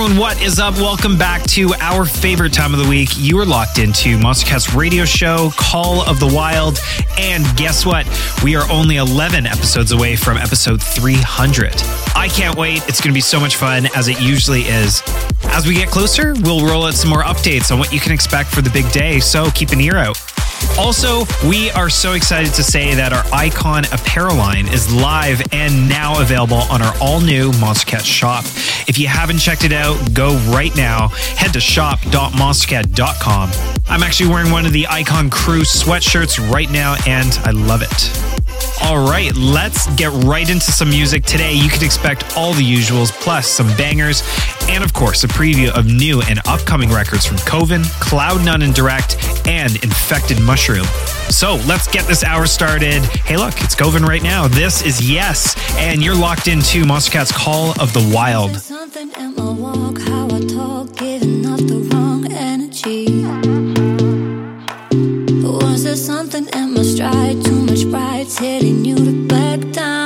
Everyone, what is up? Welcome back to our favorite time of the week. You are locked into Monstercat's radio show, Call of the Wild. And guess what? We are only 11 episodes away from episode 300. I can't wait. It's going to be so much fun, as it usually is. As we get closer, we'll roll out some more updates on what you can expect for the big day, so keep an ear out. Also, we are so excited to say that our Icon apparel line is live and now available on our all new Monstercat shop. If you haven't checked it out, go right now. Head to shop.monstercat.com. I'm actually wearing one of the Icon Crew sweatshirts right now, and I love it. All right, let's get right into some music. Today, you can expect all the usuals, plus some bangers, and of course, a preview of new and upcoming records from Koven, Cloud None and Direct, and Infected Mushroom. So let's get this hour started. Hey, look, it's Koven right now. This is Yes, and you're locked into Monstercat's Call of the Wild. Something in my walk, how I talk, giving off the wrong energy. Was there something in my stride? Much hitting you to back down.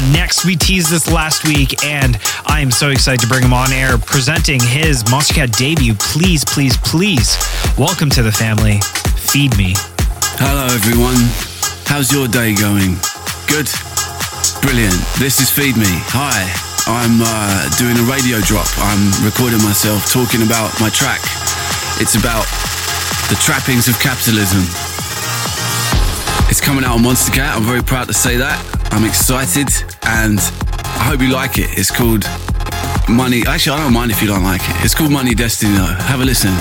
Next, we teased this last week, and I am so excited to bring him on air, presenting his Monstercat debut. Please, please, please, welcome to the family. Feed me. Hello, everyone. How's your day going? Good? Brilliant. This is Feed Me. Hi. I'm uh, doing a radio drop. I'm recording myself talking about my track. It's about the trappings of capitalism. It's coming out on Monstercat. I'm very proud to say that. I'm excited and I hope you like it. It's called Money. Actually, I don't mind if you don't like it. It's called Money Density, though. Have a listen.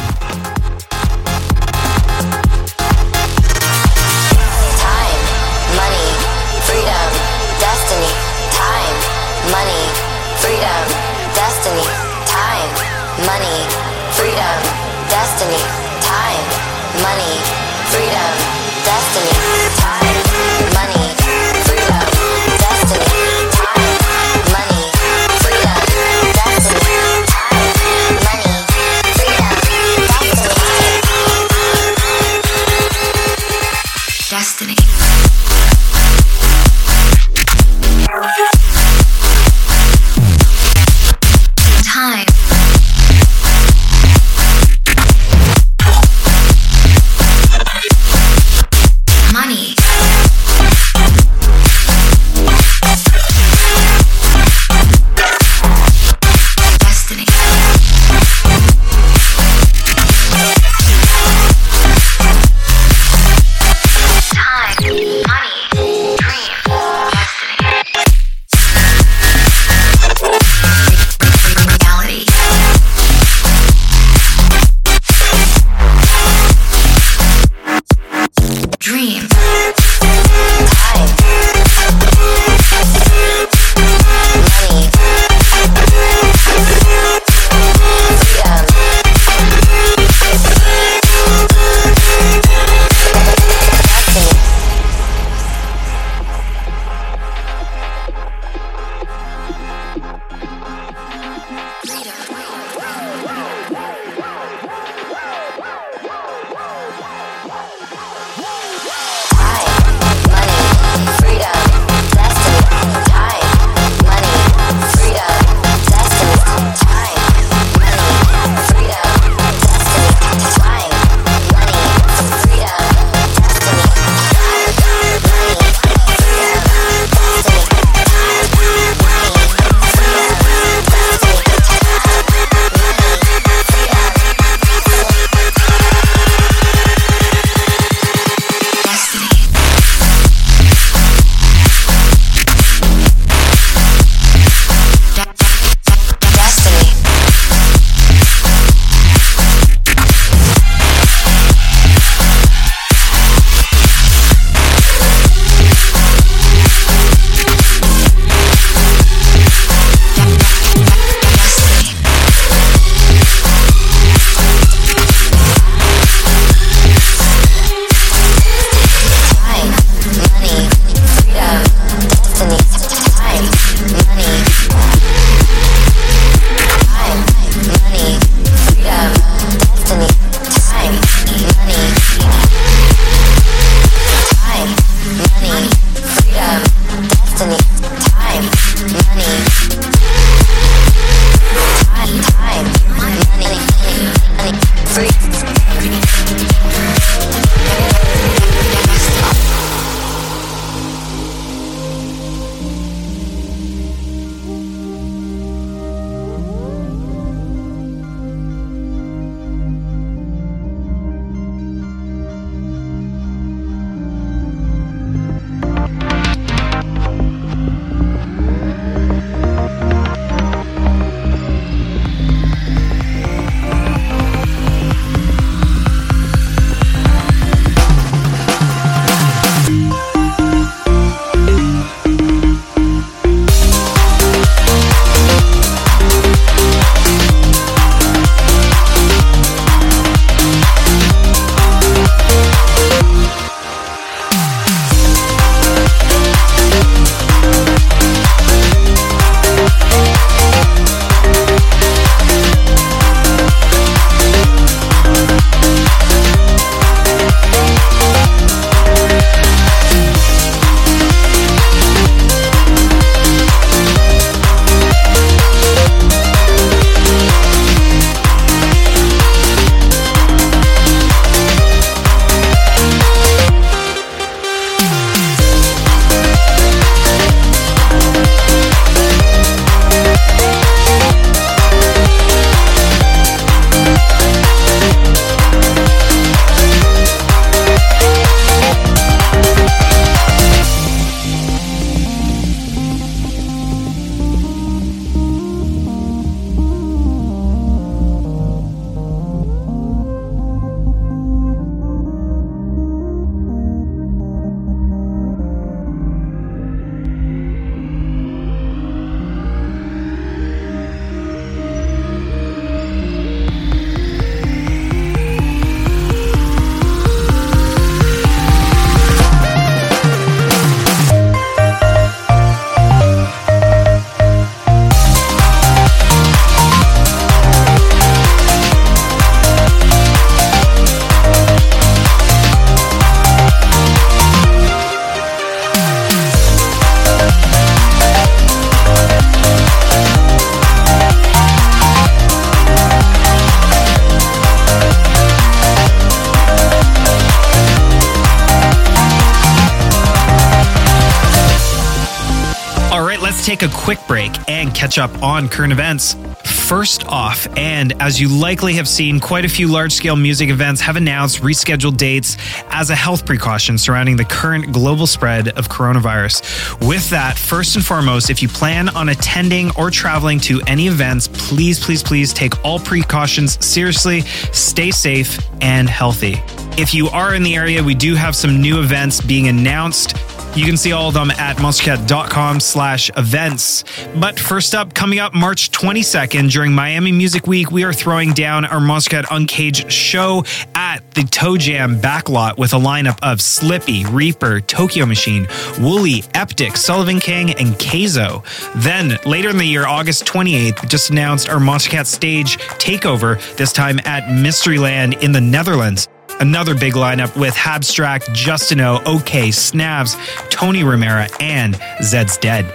Catch up on current events. First off, and as you likely have seen, quite a few large scale music events have announced rescheduled dates as a health precaution surrounding the current global spread of coronavirus. With that, first and foremost, if you plan on attending or traveling to any events, please, please, please take all precautions seriously, stay safe, and healthy. If you are in the area, we do have some new events being announced. You can see all of them at monstercat.com slash events. But first up, coming up March 22nd during Miami Music Week, we are throwing down our Monstercat Uncaged show at the Toe Jam backlot with a lineup of Slippy, Reaper, Tokyo Machine, Wooli, Eptic, Sullivan King, and Kayzo. Then later in the year, August 28th, we just announced our Monstercat stage takeover, this time at Mysteryland in the Netherlands. Another big lineup with Habstrakt, Justino, OK, Snavs, Tony Romera, and Zeds Dead.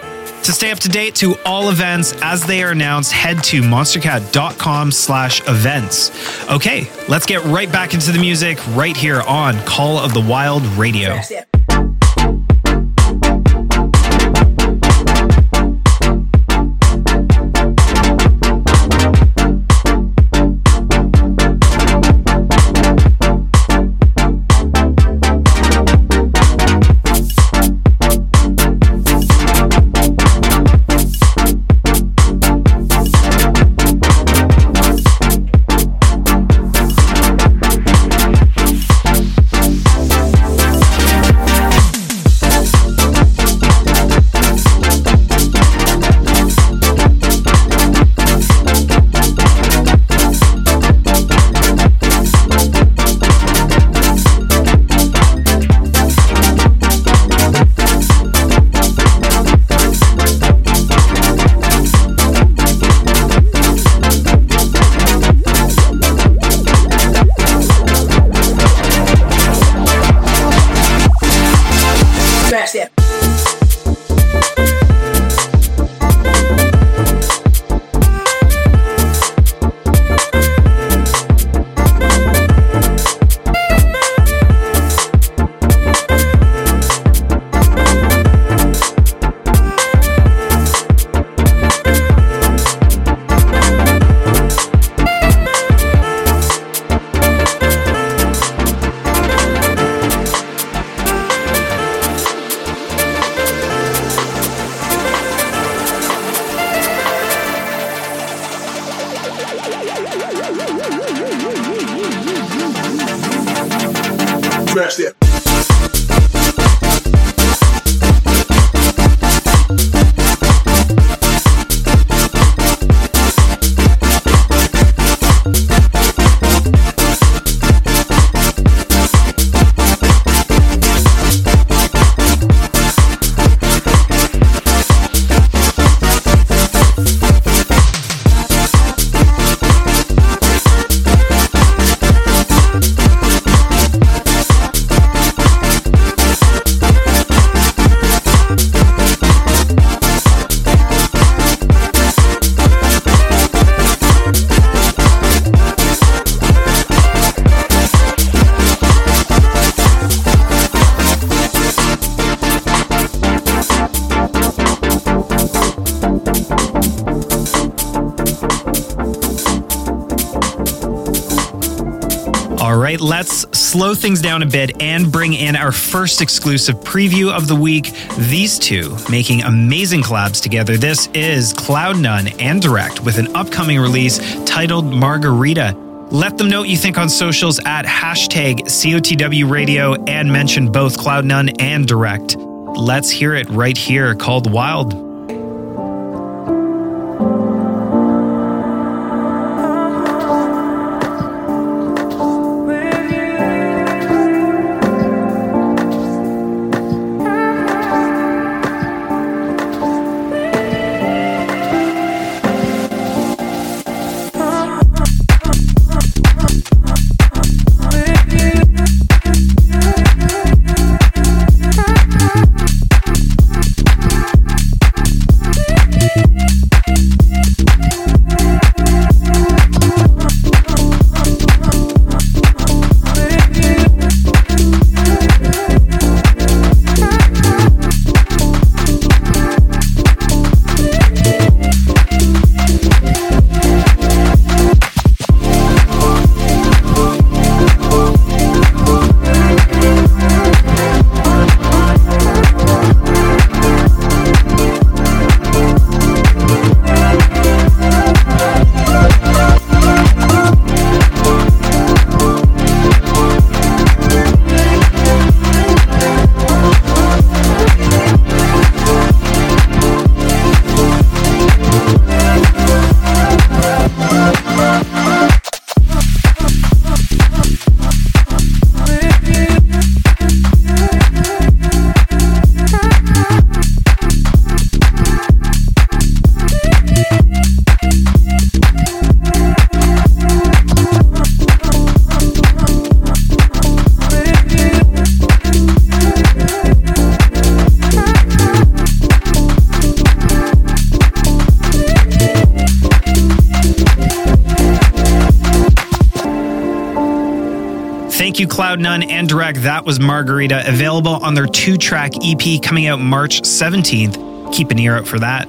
To stay up to date to all events as they are announced, head to monstercat.com slash events. Okay, let's get right back into the music right here on Call of the Wild Radio. Things down a bit and bring in our first exclusive preview of the week. These two making amazing collabs together. This is Cloudnone and Direct with an upcoming release titled Margarita. Let them know what you think on socials at hashtag COTW Radio and mention both Cloudnone and Direct. Let's hear it right here called Wild. Thank You Cloudnone and Direct. That was Margarita, available on their two track EP coming out March 17th. Keep an ear out for that.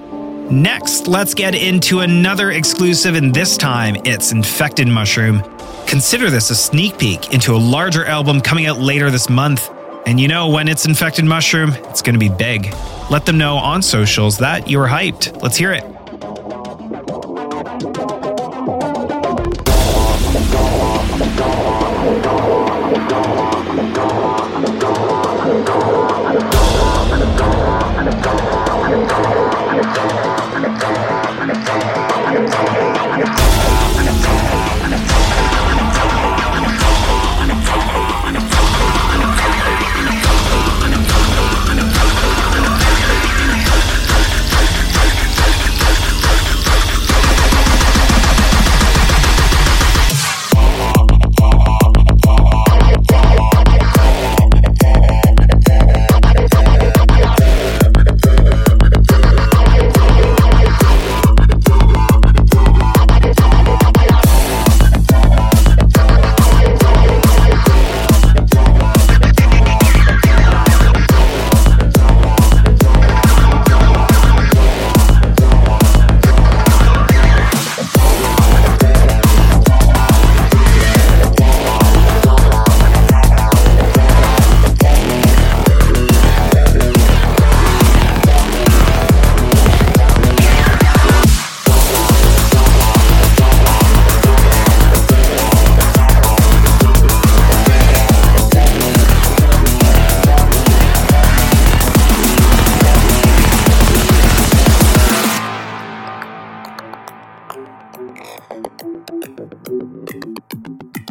Next, let's get into another exclusive, and this time it's Infected Mushroom. Consider this a sneak peek into a larger album coming out later this month. And you know, when it's Infected Mushroom, it's going to be big. Let them know on socials that you are hyped. Let's hear it. Thank you.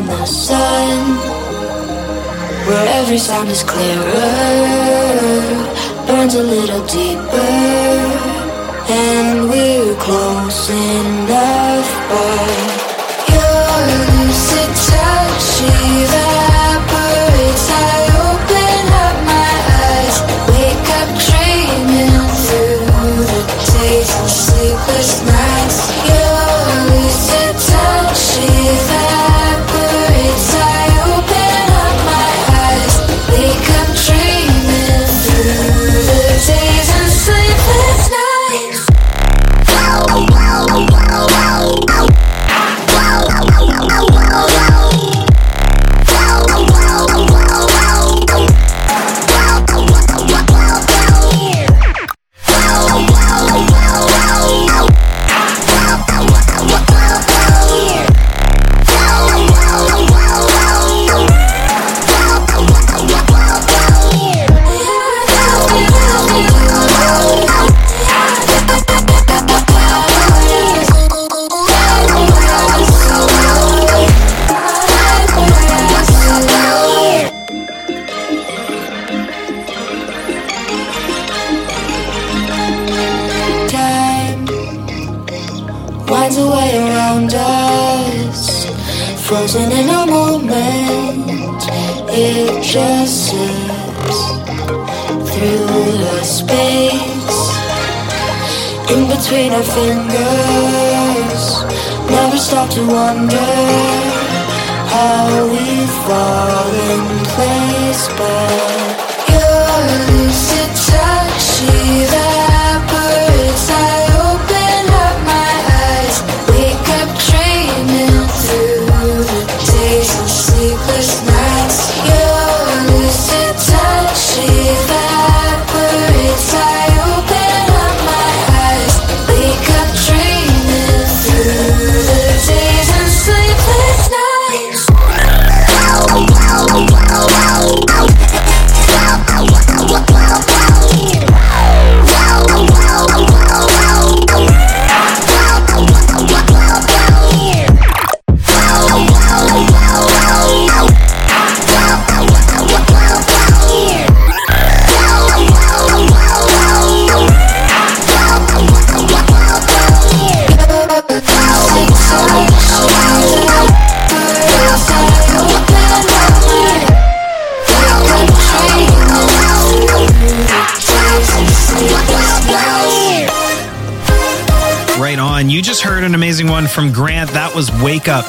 in the sun, where every sound is clearer, burns a little deeper, and we're close enough, but. our fingers. Never stop to wonder how we fall in place, but. from Grant. That was Wake Up.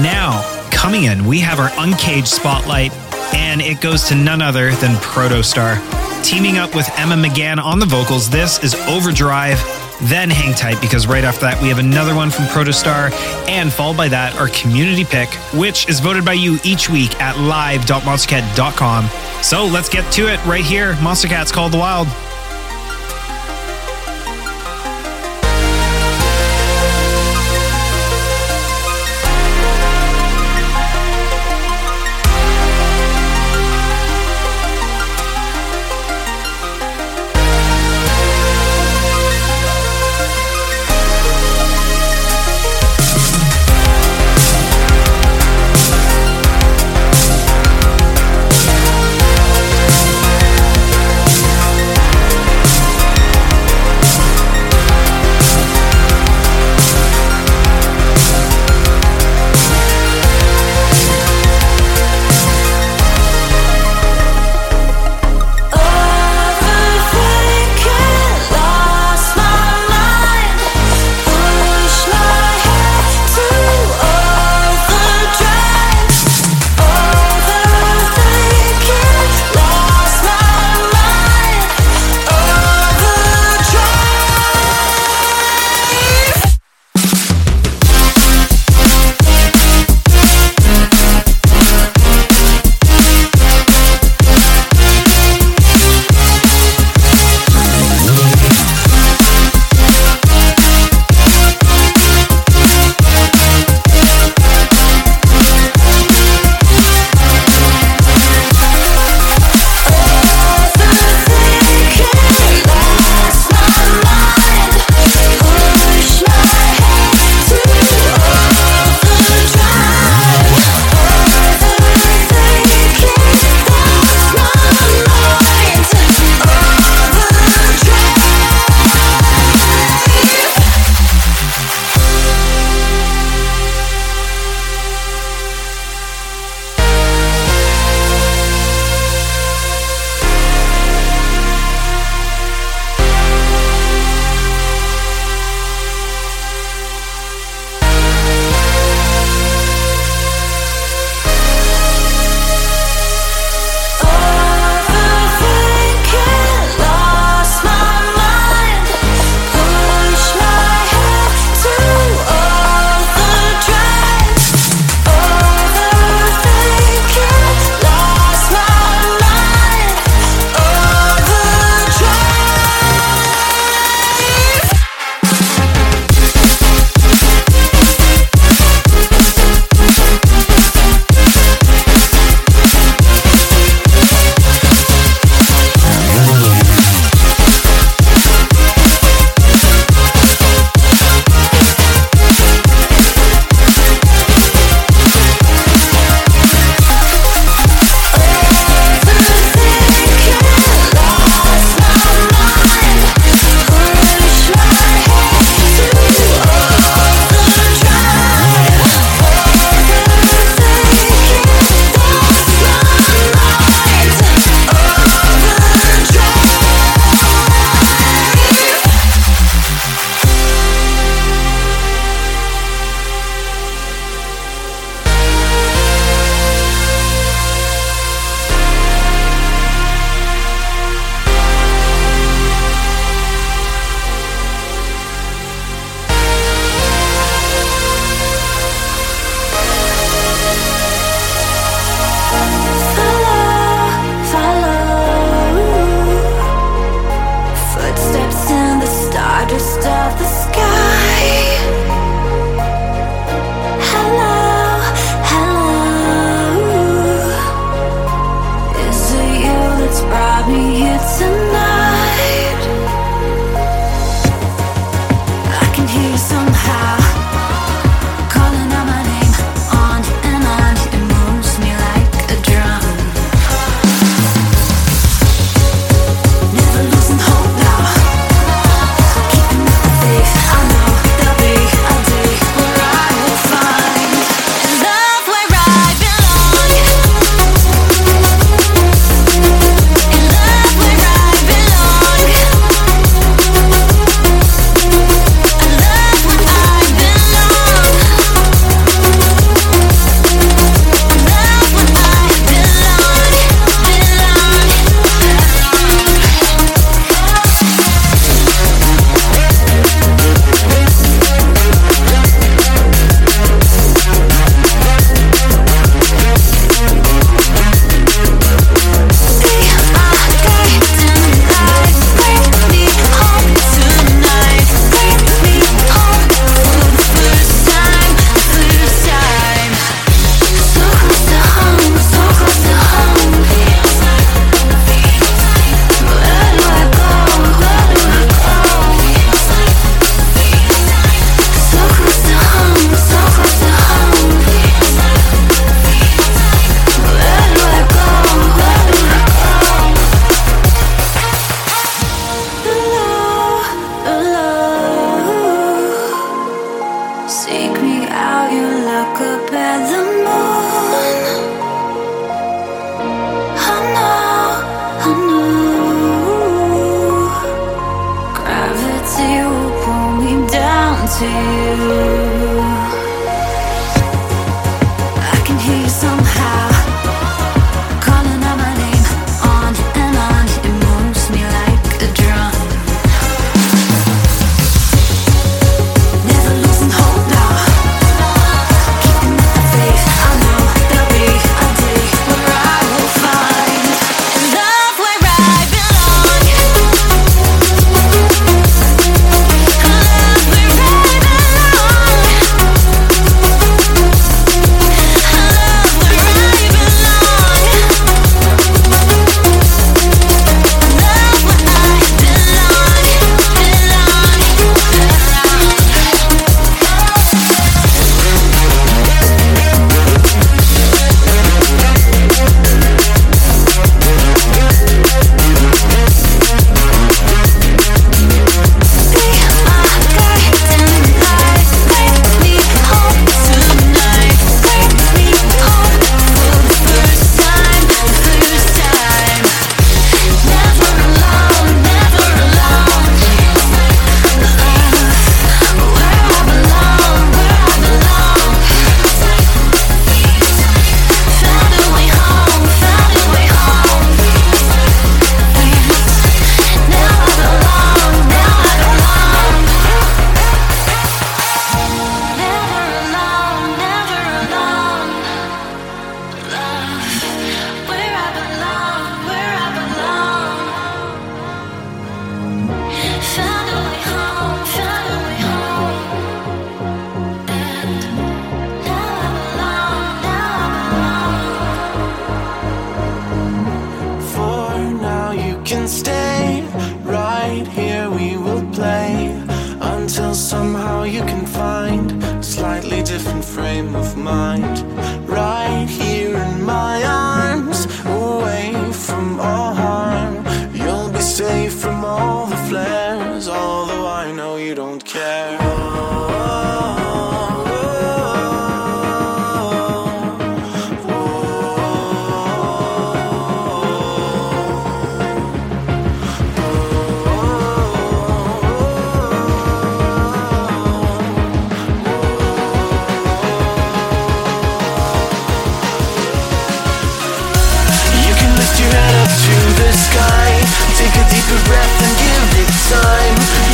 Now, coming in, we have our Uncaged Spotlight, and it goes to none other than Protostar. Teaming up with Emma McGann on the vocals, this is Overdrive. Then hang tight because right after that, we have another one from Protostar, and followed by that, our community pick, which is voted by you each week at live.monstercat.com. So let's get to it right here. Monstercat's Call the Wild.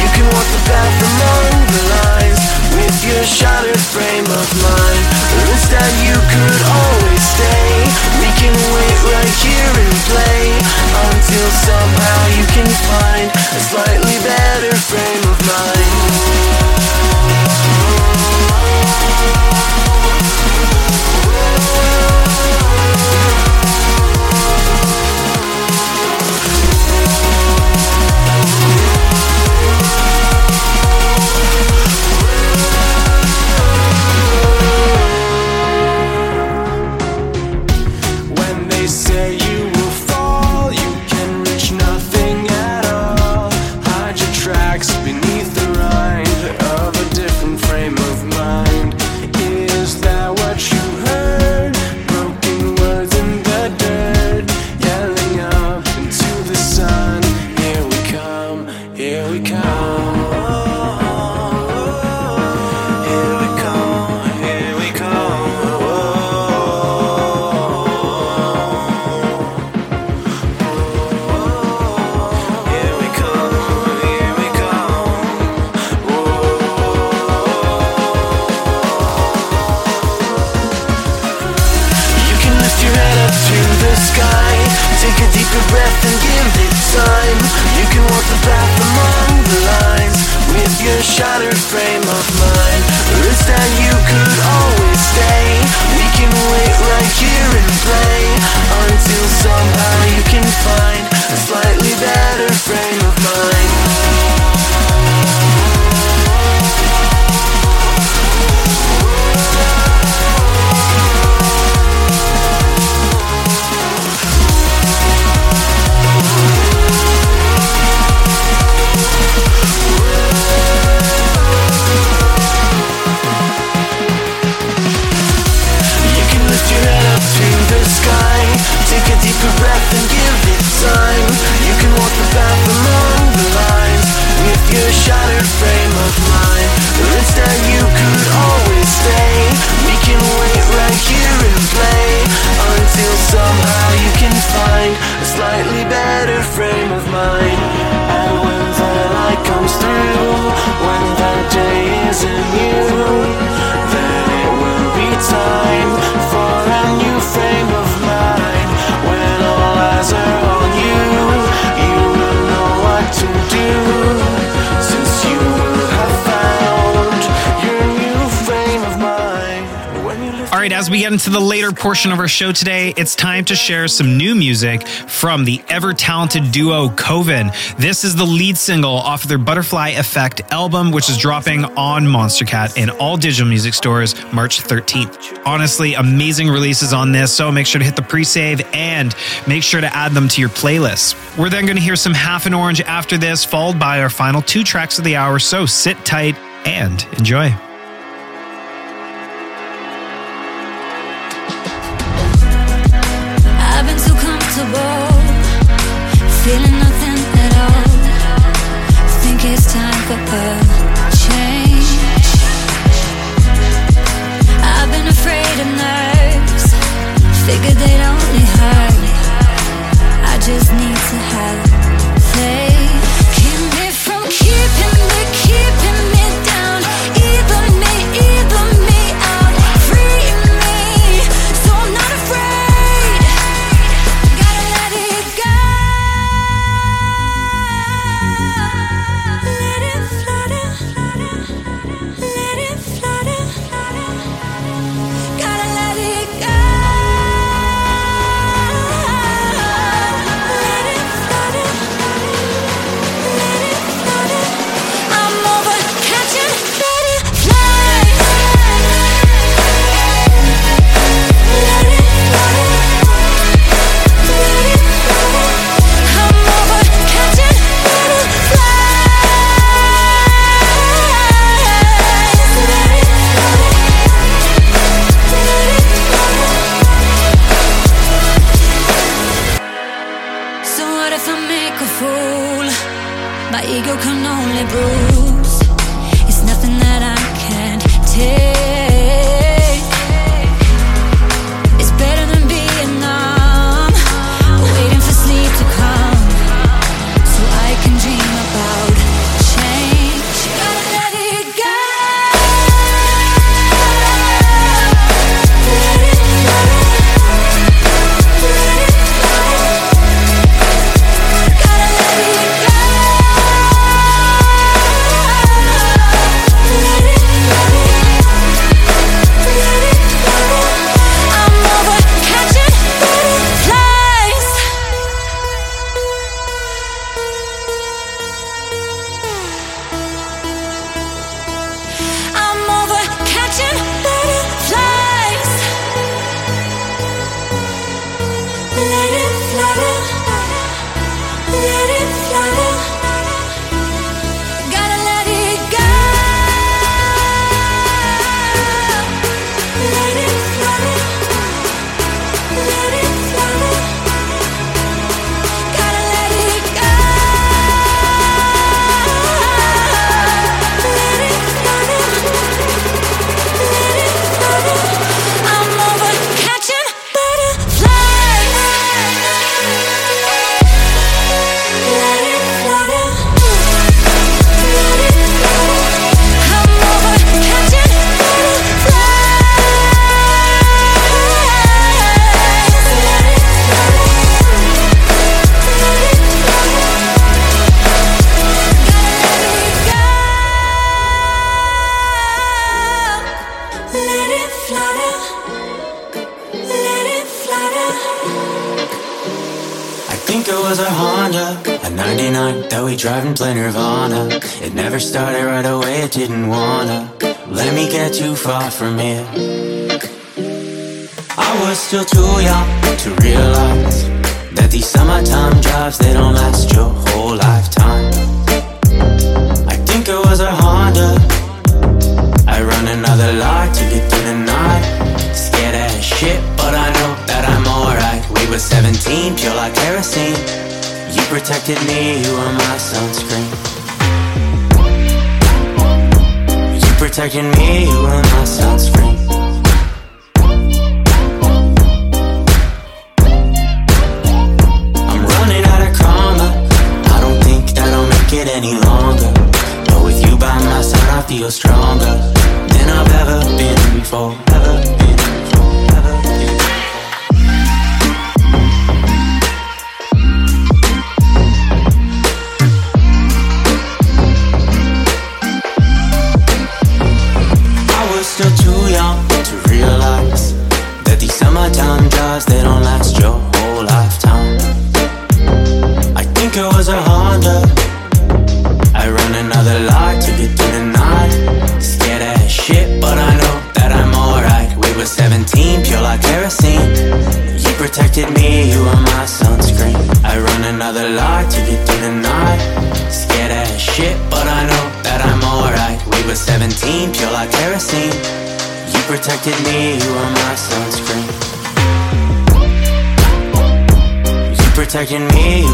You can walk the path among the lines With your shattered frame of mind. But instead you could always stay. We can wait right here and play Until somehow you can find A slightly better frame the later portion of our show today, it's time to share some new music from the ever talented duo Koven. This is the lead single off of their Butterfly Effect album, which is dropping on Monstercat and all digital music stores March 13th. Honestly, amazing releases on this, so make sure to hit the pre save and make sure to add them to your playlist. We're then going to hear some Half an Orange after this, followed by our final two tracks of the hour, so sit tight and enjoy. Planner. feel stronger than I've ever been before. Ever. me, you are my sunscreen. You protecting me,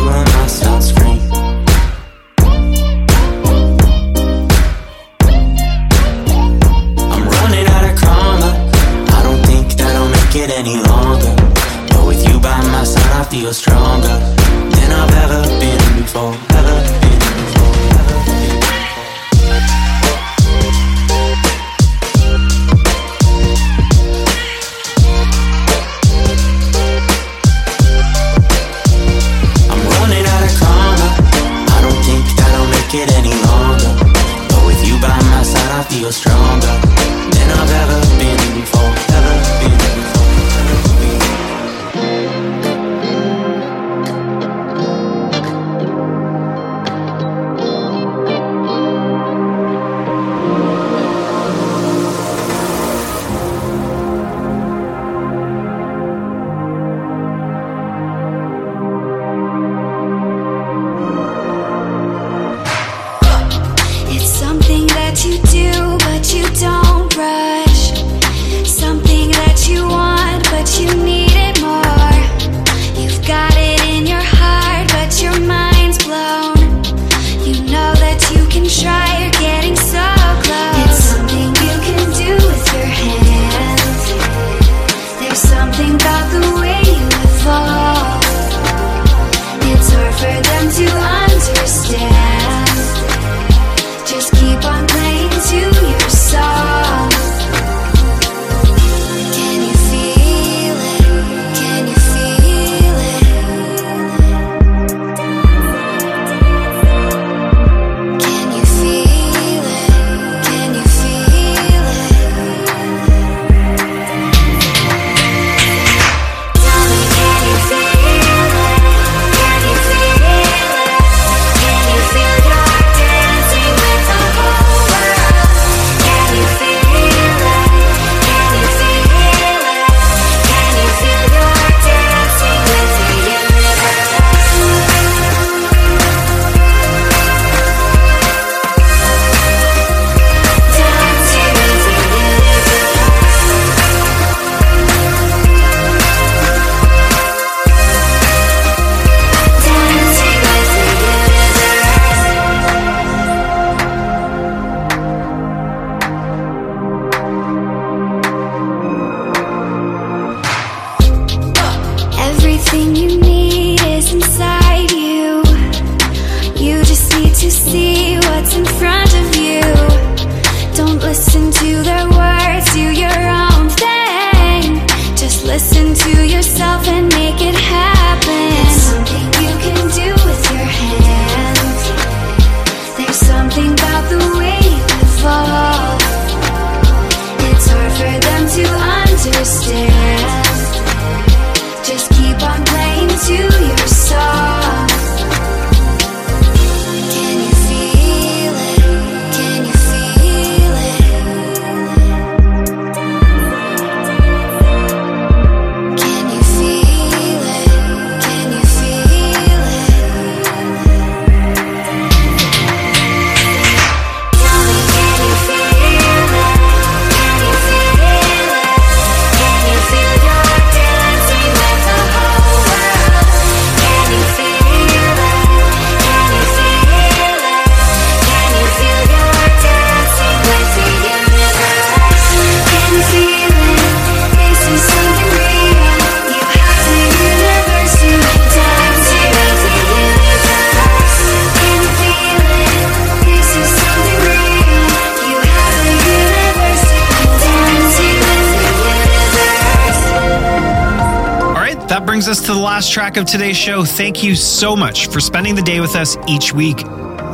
of today's show. Thank you so much for spending the day with us each week.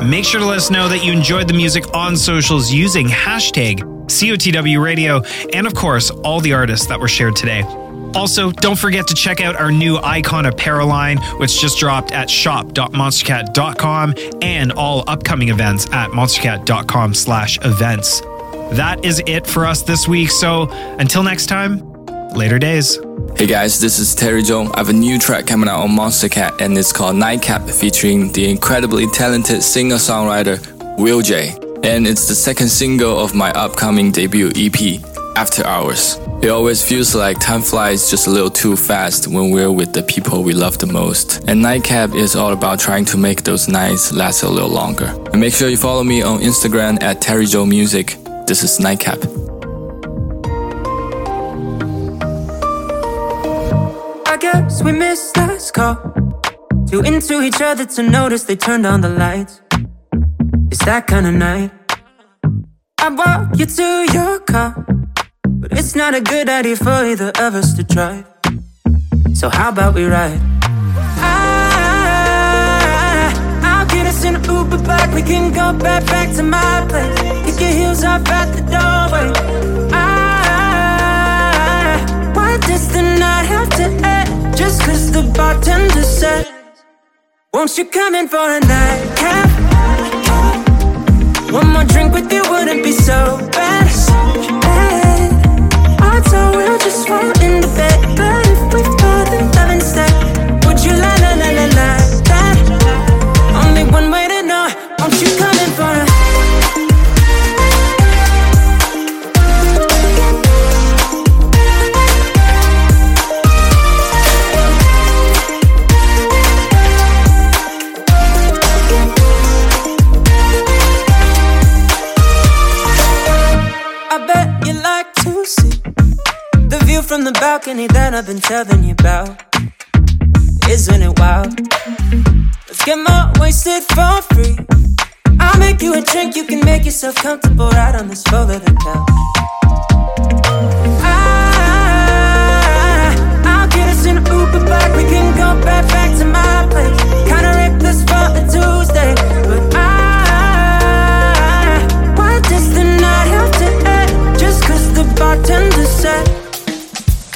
Make sure to let us know that you enjoyed the music on socials using hashtag COTW Radio and, of course, all the artists that were shared today. Also, don't forget to check out our new Icon apparel line, which just dropped at shop.monstercat.com and all upcoming events at monstercat.com slash events. That is it for us this week. So until next time, later days. Hey guys, this is Terry Zhong. I have a new track coming out on Monstercat and it's called Nightcap featuring the incredibly talented singer-songwriter Will Jay. And it's the second single of my upcoming debut EP, After Hours. It always feels like time flies just a little too fast when we're with the people we love the most. And Nightcap is all about trying to make those nights last a little longer. And make sure you follow me on Instagram at Terry Zhong Music. This is Nightcap. I we missed last call. Too into each other to notice they turned on the lights. It's that kind of night. I walk you to your car, but it's not a good idea for either of us to drive. So how about we ride? I'll get us in an Uber back. We can go back back to my place. Kick your heels up at the doorway. The bartender said, Won't you come in for a nightcap? One more drink with you wouldn't be so bad. we'll just fall into bed, but if we love instead, would you that? Only one way to know. Won't you come in for a? Balcony that I've been telling you about. Isn't it wild? Let's get more wasted for free. I'll make you a drink, you can make yourself comfortable right on this leather couch. I, I'll get us in an Uber back, we can go back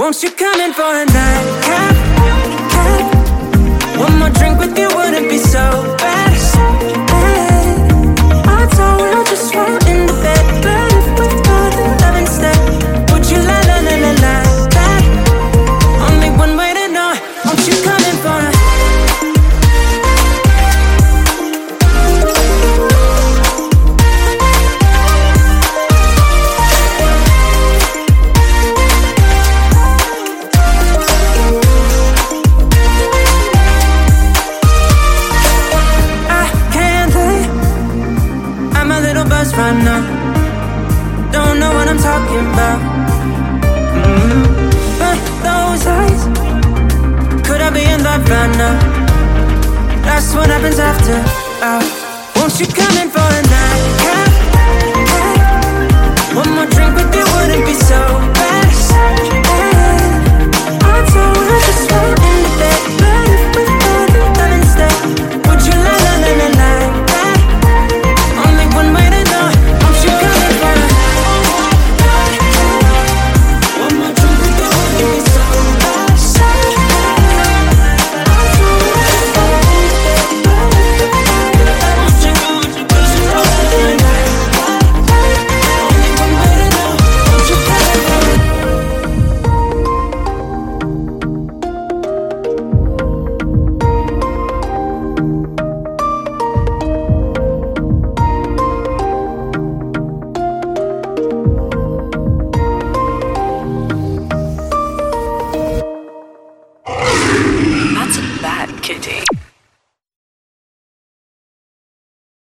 Won't you come in for a nightcap?